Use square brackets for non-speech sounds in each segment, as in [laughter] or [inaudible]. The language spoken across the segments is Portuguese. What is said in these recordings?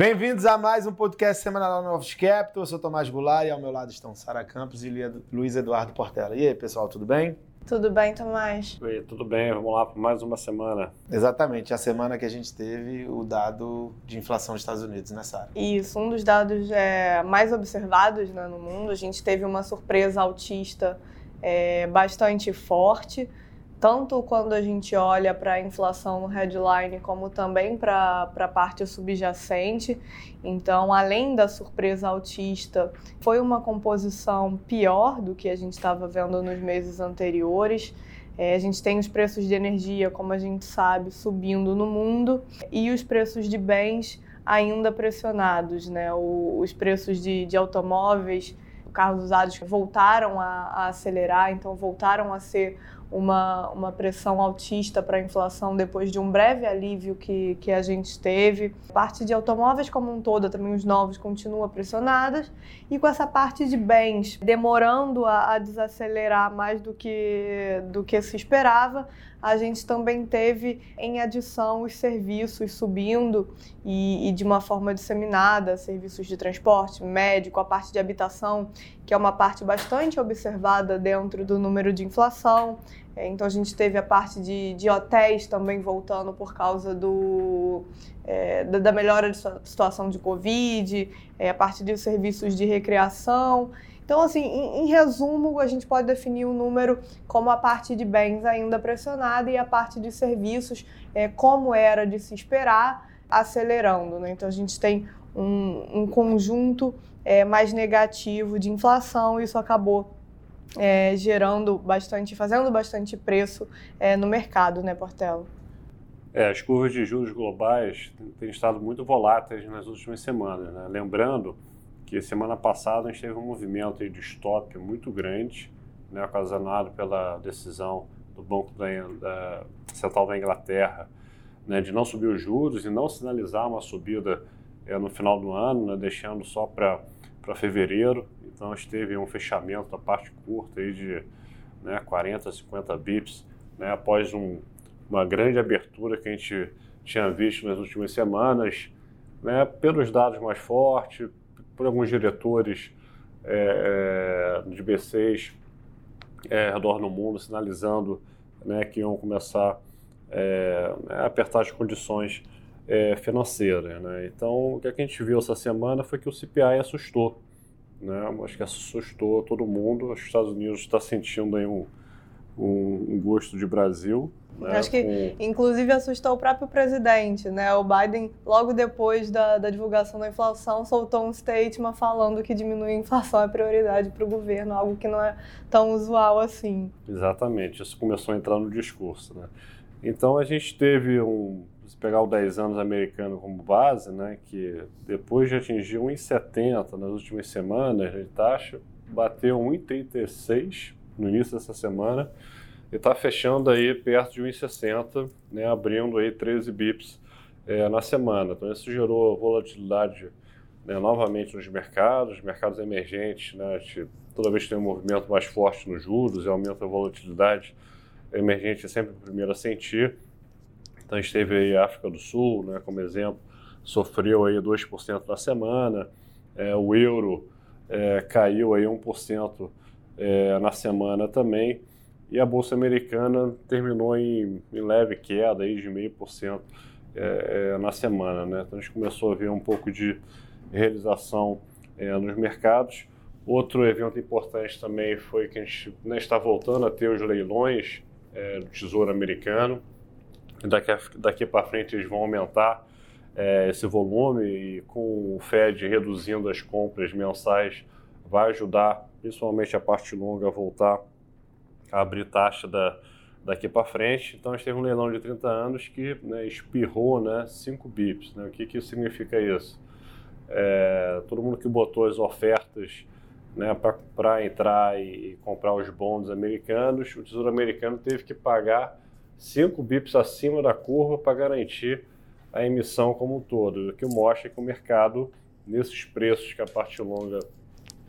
Bem-vindos a mais um podcast semanal da Novos Capital. Eu sou Tomás Goulart e ao meu lado estão Sara Campos e Luiz Eduardo Portela. E aí, pessoal, tudo bem? Tudo bem, Tomás? Oi, tudo bem, vamos lá para mais uma semana. Exatamente, a semana que a gente teve o dado de inflação dos Estados Unidos, né, Sara? Isso, um dos dados é, mais observados né, no mundo. A gente teve uma surpresa altista é, bastante forte tanto quando a gente olha para a inflação no headline, como também para a parte subjacente. Então, além da surpresa altista, foi uma composição pior do que a gente estava vendo nos meses anteriores. É, a gente tem os preços de energia, como a gente sabe, subindo no mundo e os preços de bens ainda pressionados. Né? O, os preços de, de automóveis, carros usados voltaram a, a acelerar, então voltaram a ser uma, uma pressão altista para a inflação depois de um breve alívio que, que a gente teve. A parte de automóveis como um todo, também os novos, continua pressionadas. E com essa parte de bens demorando a, a desacelerar mais do que, do que se esperava, a gente também teve em adição os serviços subindo e, e, de uma forma disseminada, serviços de transporte, médico, a parte de habitação, que é uma parte bastante observada dentro do número de inflação. É, então a gente teve a parte de, de hotéis também voltando por causa do, é, da melhora de situação de Covid, é, a parte de serviços de recreação. Então, assim, em, em, resumo, a gente pode definir o número como a parte de bens ainda pressionada e a parte de serviços, é, como era de se esperar, acelerando. Né? Então, a gente tem um, um conjunto é, mais negativo de inflação, isso acabou é, gerando bastante, fazendo bastante preço é, no mercado, né, Portela? É, as curvas de juros globais têm estado muito voláteis nas últimas semanas. Né? Lembrando que semana passada a gente teve um movimento de stop muito grande, né, ocasionado pela decisão do Banco da, da Central da Inglaterra né, de não subir os juros e não sinalizar uma subida é, no final do ano, né, deixando só para fevereiro. Então, a gente teve um fechamento da parte curta aí de né, 40, 50 bips, né, após um, uma grande abertura que a gente tinha visto nas últimas semanas, né, pelos dados mais fortes, por alguns diretores é, é de B6 é, ao redor no mundo sinalizando né, que iam começar é, a apertar as condições é, financeiras. Né? Então, o que a gente viu essa semana foi que o CPI assustou né? Acho que assustou todo mundo. Acho que os Estados Unidos está sentindo aí um, um, um, gosto de Brasil. Né? Acho que, Com... inclusive, assustou o próprio presidente, né? O Biden, logo depois da, da divulgação da inflação, soltou um statement falando que diminuir a inflação é prioridade para o governo, algo que não é tão usual assim. Exatamente, isso começou a entrar no discurso, né? Então, a gente teve um se pegar o 10 anos americano como base, né, que depois de atingir 1,70 nas últimas semanas de taxa, bateu 1,36 no início dessa semana e está fechando aí perto de 1,60, né, abrindo aí 13 bips é, na semana. Então isso gerou volatilidade né, novamente nos mercados, mercados emergentes, né, toda vez que tem um movimento mais forte nos juros e aumenta a volatilidade, emergente é sempre o primeiro a sentir. Então a gente teve aí a África do Sul, né, como exemplo, sofreu aí 2% na semana, é, o euro é, caiu aí 1% é, na semana também, e a Bolsa Americana terminou em, em leve queda aí de 0,5% é, é, na semana. Né? Então a gente começou a ver um pouco de realização é, nos mercados. Outro evento importante também foi que a gente né, está voltando a ter os leilões do Tesouro Americano daqui, daqui para frente eles vão aumentar é, esse volume e com o Fed reduzindo as compras mensais vai ajudar principalmente a parte longa a voltar a abrir taxa da, daqui para frente. Então a gente teve um leilão de 30 anos que né, espirrou né, 5 bips. Né? O que, que significa isso? É, todo mundo que botou as ofertas né, para entrar e, e comprar os bons americanos, o Tesouro Americano teve que pagar 5 bips acima da curva para garantir a emissão como um todo, o que mostra que o mercado, nesses preços que a parte longa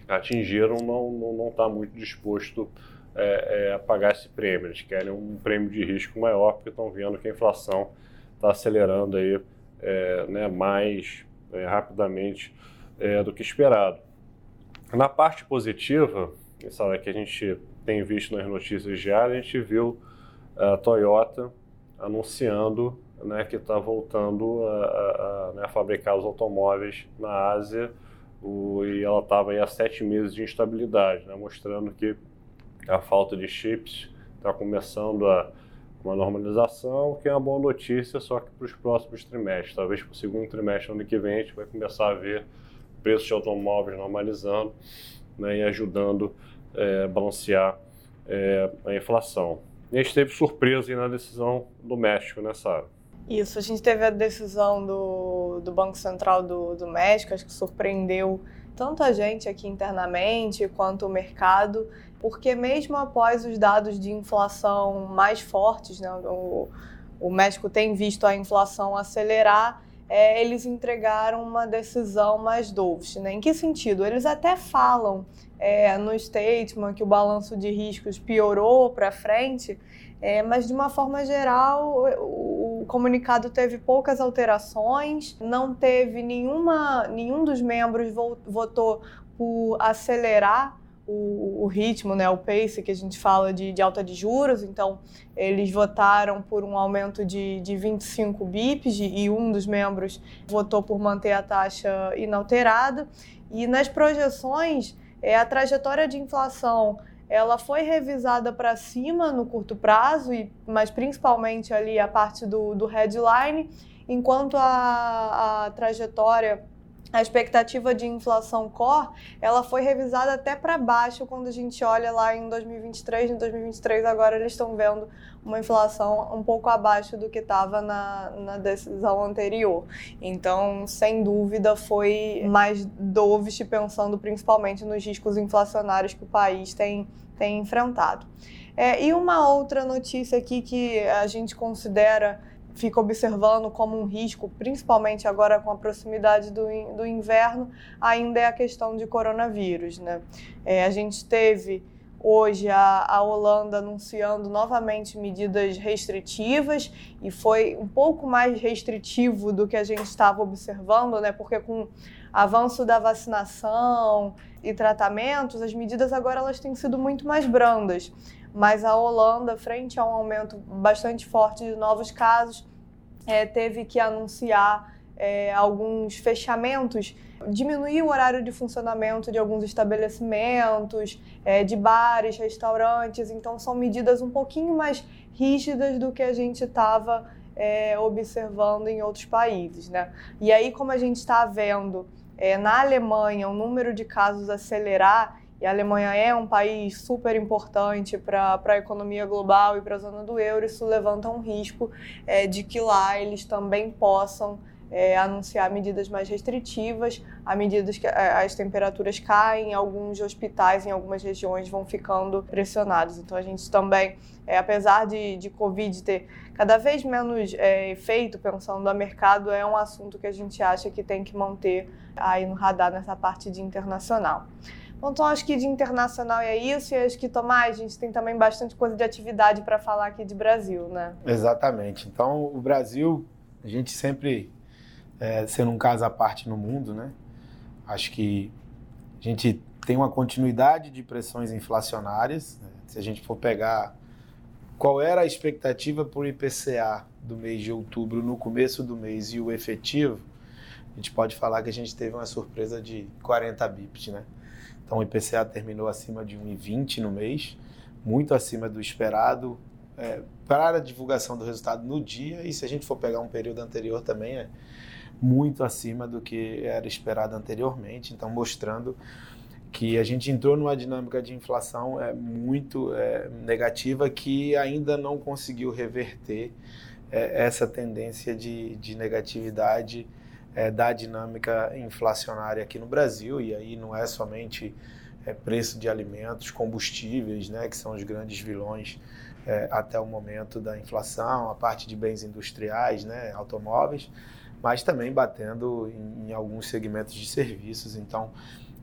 atingiram, não está muito disposto é, é, a pagar esse prêmio. Eles querem um prêmio de risco maior, porque estão vendo que a inflação está acelerando aí, é, né, mais é, rapidamente é, do que esperado. Na parte positiva, essa que a gente tem visto nas notícias diárias, a gente viu a Toyota anunciando né, que está voltando a, a, a, né, fabricar os automóveis na Ásia o, e ela estava há sete meses de instabilidade, né, mostrando que a falta de chips está começando a uma normalização, que é uma boa notícia, só que para os próximos trimestres. Talvez para o segundo trimestre do ano que vem a gente vai começar a ver preços de automóveis normalizando né, e ajudando é, a balancear é, a inflação. A gente teve surpresa na decisão do México, né, Sara? Isso, a gente teve a decisão do, do Banco Central do, do México, acho que surpreendeu tanto a gente aqui internamente quanto o mercado, porque mesmo após os dados de inflação mais fortes, né, o, o México tem visto a inflação acelerar, é, eles entregaram uma decisão mais dovish. Né? Em que sentido? Eles até falam é, no statement que o balanço de riscos piorou para frente, é, mas de uma forma geral o, o, comunicado teve poucas alterações, não teve nenhuma, nenhum dos membros votou por acelerar o, o, ritmo, né, o pace que a gente fala de, de, alta de juros. Então, eles votaram por um aumento de, de 25 bips e um dos membros votou por manter a taxa inalterada. E nas projeções, é, a trajetória de inflação ela foi revisada para cima no curto prazo, e, mas principalmente ali a parte do, do headline, enquanto a, a trajetória a expectativa de inflação core, ela foi revisada até para baixo quando a gente olha lá em 2023. Em 2023 agora eles estão vendo uma inflação um pouco abaixo do que estava na, na decisão anterior. Então, sem dúvida, foi mais dovish pensando principalmente nos riscos inflacionários que o país tem, tem enfrentado. É, e uma outra notícia aqui que a gente considera fica observando como um risco, principalmente agora com a proximidade do, do inverno, ainda é a questão de coronavírus. Né? É, a gente teve hoje a, a Holanda anunciando novamente medidas restritivas e foi um pouco mais restritivo do que a gente estava observando, né? porque com avanço da vacinação e tratamentos, as medidas agora elas têm sido muito mais brandas mas a Holanda, frente a um aumento bastante forte de novos casos, é, teve que anunciar é, alguns fechamentos, diminuir o horário de funcionamento de alguns estabelecimentos, é, de bares, restaurantes. Então, são medidas um pouquinho mais rígidas do que a gente estava é, observando em outros países. Né? E aí, como a gente está vendo é, na Alemanha o número de casos acelerar, e a Alemanha é um país super importante para a economia global e para a zona do euro. Isso levanta um risco é, de que lá eles também possam é, anunciar medidas mais restritivas, à medida que as temperaturas caem, alguns hospitais em algumas regiões vão ficando pressionados. Então a gente também, é, apesar de, de Covid ter cada vez menos é, efeito, pensando no mercado, é um assunto que a gente acha que tem que manter aí no radar nessa parte de internacional. Então, acho que de internacional é isso, e acho que, Tomás, a gente tem também bastante coisa de atividade para falar aqui de Brasil, né? Exatamente. Então, o Brasil, a gente sempre, é, sendo um caso à parte no mundo, né? Acho que a gente tem uma continuidade de pressões inflacionárias. Né? Se a gente for pegar qual era a expectativa por IPCA do mês de outubro no começo do mês e o efetivo, a gente pode falar que a gente teve uma surpresa de 40 bips, né? Então o IPCA terminou acima de 1,20 no mês, muito acima do esperado é, para a divulgação do resultado no dia. E se a gente for pegar um período anterior também é muito acima do que era esperado anteriormente. Então mostrando que a gente entrou numa dinâmica de inflação é, muito é, negativa que ainda não conseguiu reverter é, essa tendência de, de negatividade é, da dinâmica inflacionária aqui no Brasil, e aí não é somente é, preço de alimentos, combustíveis, né, que são os grandes vilões é, até o momento da inflação, a parte de bens industriais, né, automóveis, mas também batendo em, em alguns segmentos de serviços. Então,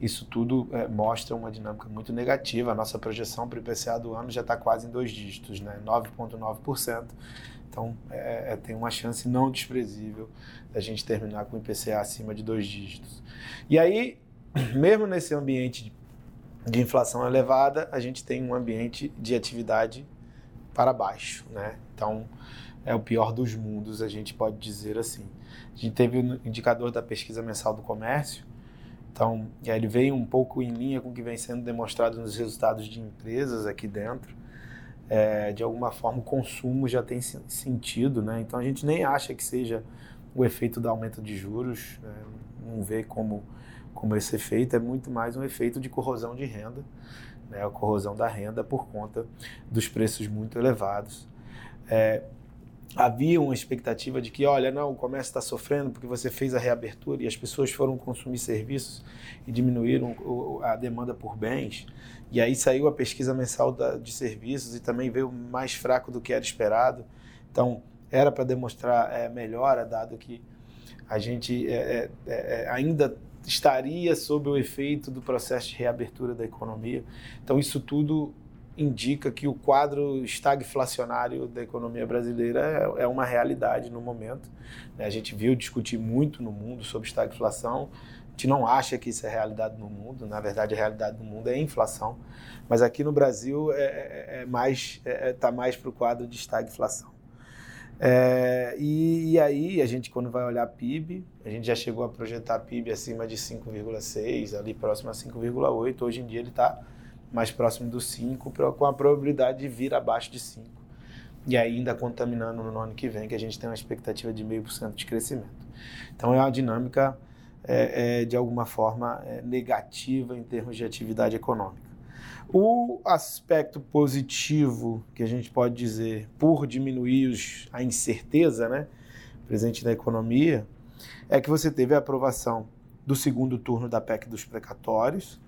isso tudo é, mostra uma dinâmica muito negativa. A nossa projeção para o IPCA do ano já está quase em dois dígitos, né? 9,9%. Então, é, é, tem uma chance não desprezível da gente terminar com o IPCA acima de dois dígitos. E aí, [clears throat] mesmo nesse ambiente de inflação elevada, a gente tem um ambiente de atividade para baixo, né? Então, é o pior dos mundos, a gente pode dizer assim. A gente teve o indicador da pesquisa mensal do comércio, então ele veio um pouco em linha com o que vem sendo demonstrado nos resultados de empresas aqui dentro é, de alguma forma o consumo já tem sentido, né? Então a gente nem acha que seja o efeito do aumento de juros, né? não vê como, como esse efeito, é muito mais um efeito de corrosão de renda, né? a corrosão da renda por conta dos preços muito elevados. É, havia uma expectativa de que, olha, não, o comércio está sofrendo porque você fez a reabertura e as pessoas foram consumir serviços e diminuíram a demanda por bens. E aí saiu a pesquisa mensal de serviços e também veio mais fraco do que era esperado. Então, era para demonstrar é, melhora, dado que a gente é, é, ainda estaria sob o efeito do processo de reabertura da economia. Então, isso tudo indica que o quadro estagflacionário da economia brasileira é, é uma realidade no momento. Né? A gente viu discutir muito no mundo sobre estagflação. A gente não acha que isso é realidade no mundo. Na verdade, a realidade no mundo é inflação. Mas aqui no Brasil é, é, é mais está é, tá mais para o quadro de estagflação. É, e, e, aí, a gente, quando vai olhar PIB, a gente já chegou a projetar PIB acima de 5,6, ali próximo a 5,8. Hoje em dia ele está mais próximo do 5, com a probabilidade de vir abaixo de 5. E ainda contaminando no ano que vem, que a gente tem uma expectativa de 0,5% de crescimento. Então é uma dinâmica, é, é, de alguma forma, é, negativa em termos de atividade econômica. O aspecto positivo que a gente pode dizer, por diminuir os, a incerteza né, presente na economia, é que você teve a aprovação do segundo turno da PEC dos precatórios,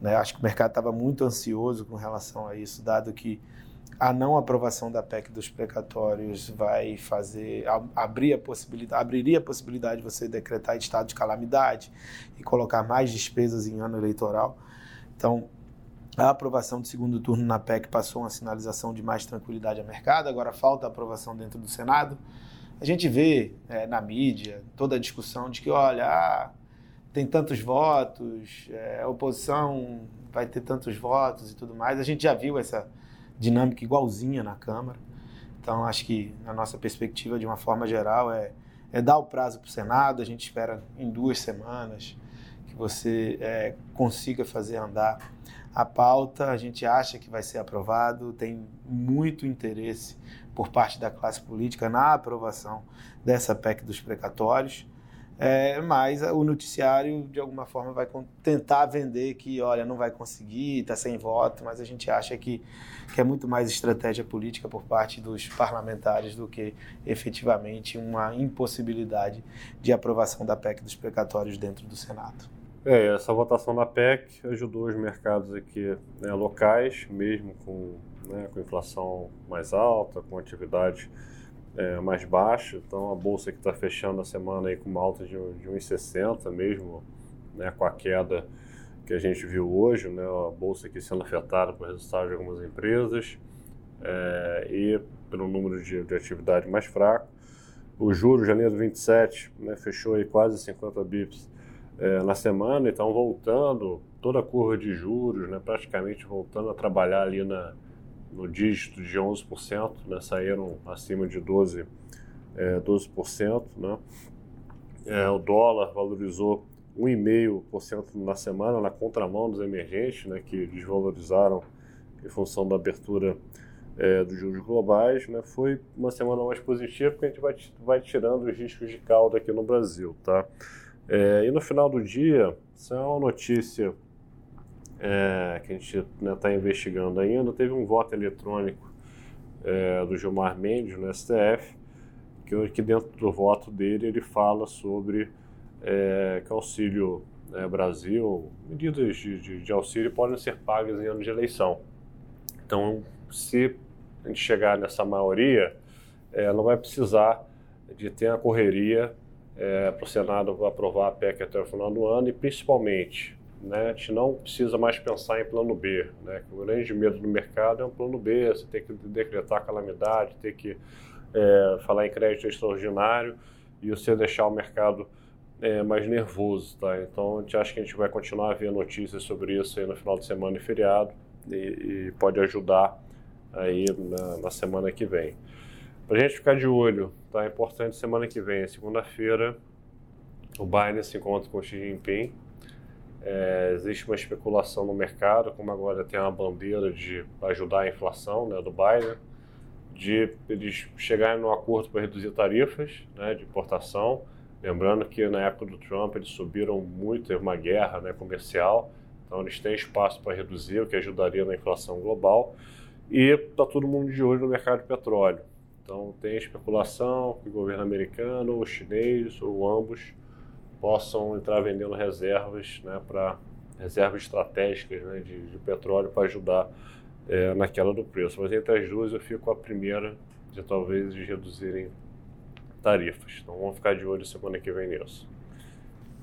né? Acho que o mercado estava muito ansioso com relação a isso, dado que a não aprovação da PEC dos precatórios vai fazer abrir a possibilidade, abriria a possibilidade de você decretar estado de calamidade e colocar mais despesas em ano eleitoral. Então, a aprovação do segundo turno na PEC passou uma sinalização de mais tranquilidade ao mercado, agora falta a aprovação dentro do Senado. A gente vê é, na mídia toda a discussão de que, olha, ah, tem tantos votos, é, a oposição vai ter tantos votos e tudo mais. A gente já viu essa dinâmica igualzinha na Câmara. Então, acho que, na nossa perspectiva, de uma forma geral, é, é dar o prazo para o Senado. A gente espera em duas semanas que você é, consiga fazer andar a pauta. A gente acha que vai ser aprovado, tem muito interesse por parte da classe política na aprovação dessa PEC dos precatórios. É, mas o noticiário, de alguma forma, vai tentar vender que, olha, não vai conseguir, está sem voto, mas a gente acha que, que é muito mais estratégia política por parte dos parlamentares do que efetivamente uma impossibilidade de aprovação da PEC dos precatórios dentro do Senado. É, essa votação da PEC ajudou os mercados aqui né, locais, mesmo com, né, com inflação mais alta, com atividade é, mais baixo, então a bolsa que está fechando a semana aí com uma alta de, de 1,60 mesmo, né, com a queda que a gente viu hoje, né, a bolsa aqui sendo afetada por resultados de algumas empresas é, e pelo número de, de, atividade mais fraco. O juro janeiro 27 né, fechou aí quase 50 bips é, na semana, então voltando toda a curva de juros, né, praticamente voltando a trabalhar ali na, no dígito de 11%, né, saíram acima de 12%, é, 12% né? É, o dólar valorizou 1,5% na semana, na contramão dos emergentes, né, que desvalorizaram em função da abertura é, dos juros globais. Né, foi uma semana mais positiva, porque a gente vai, vai tirando os riscos de cauda aqui no Brasil. Tá? É, e no final do dia, isso é uma notícia é, que a gente está né, tá investigando ainda, teve um voto eletrônico é, do Gilmar Mendes no STF, que, que, dentro do voto dele ele fala sobre é, que auxílio né, Brasil, medidas de, de, de, auxílio podem ser pagas em ano de eleição. Então, se a gente chegar nessa maioria, é, não vai precisar de ter a correria é, para o Senado aprovar a PEC até o final do ano e, principalmente, né? A gente não precisa mais pensar em plano B. Né? O grande medo do mercado é um plano B, você tem que decretar calamidade, ter que é, falar em crédito extraordinário e você deixar o mercado é, mais nervoso, tá? Então a gente acha que a gente vai continuar a ver notícias sobre isso no final de semana e feriado e, e pode ajudar aí na, na semana que vem. Para a gente ficar de olho, tá? É importante semana que vem, segunda-feira, o Biden se encontra com o Xi Jinping. É, existe uma especulação no mercado, como agora tem uma bandeira de ajudar a inflação né, do Biden, de eles chegarem num acordo para reduzir tarifas né, de importação. Lembrando que na época do Trump eles subiram muito, teve uma guerra né, comercial, então eles têm espaço para reduzir, o que ajudaria na inflação global. E está todo mundo de olho no mercado de petróleo. Então tem especulação que o governo americano, o chinês ou ambos possam entrar vendendo reservas né, para reservas estratégicas né, de, de petróleo para ajudar é, na queda do preço. Mas entre as duas eu fico com a primeira de talvez de reduzirem tarifas. Então vamos ficar de olho semana que vem nisso.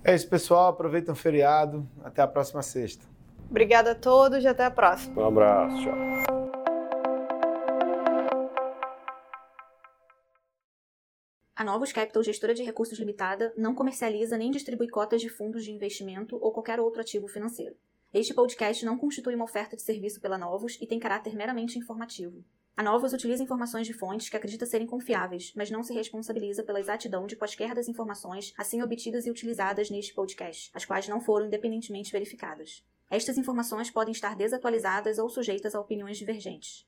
É isso, pessoal. Aproveitem o feriado. Até a próxima sexta. Obrigada a todos e até a próxima. Um abraço. Tchau. A Novos Capital, gestora de recursos limitada, não comercializa nem distribui cotas de fundos de investimento ou qualquer outro ativo financeiro. Este podcast não constitui uma oferta de serviço pela Novos e tem caráter meramente informativo. A Novos utiliza informações de fontes que acredita serem confiáveis, mas não se responsabiliza pela exatidão de quaisquer das informações assim obtidas e utilizadas neste podcast, as quais não foram independentemente verificadas. Estas informações podem estar desatualizadas ou sujeitas a opiniões divergentes.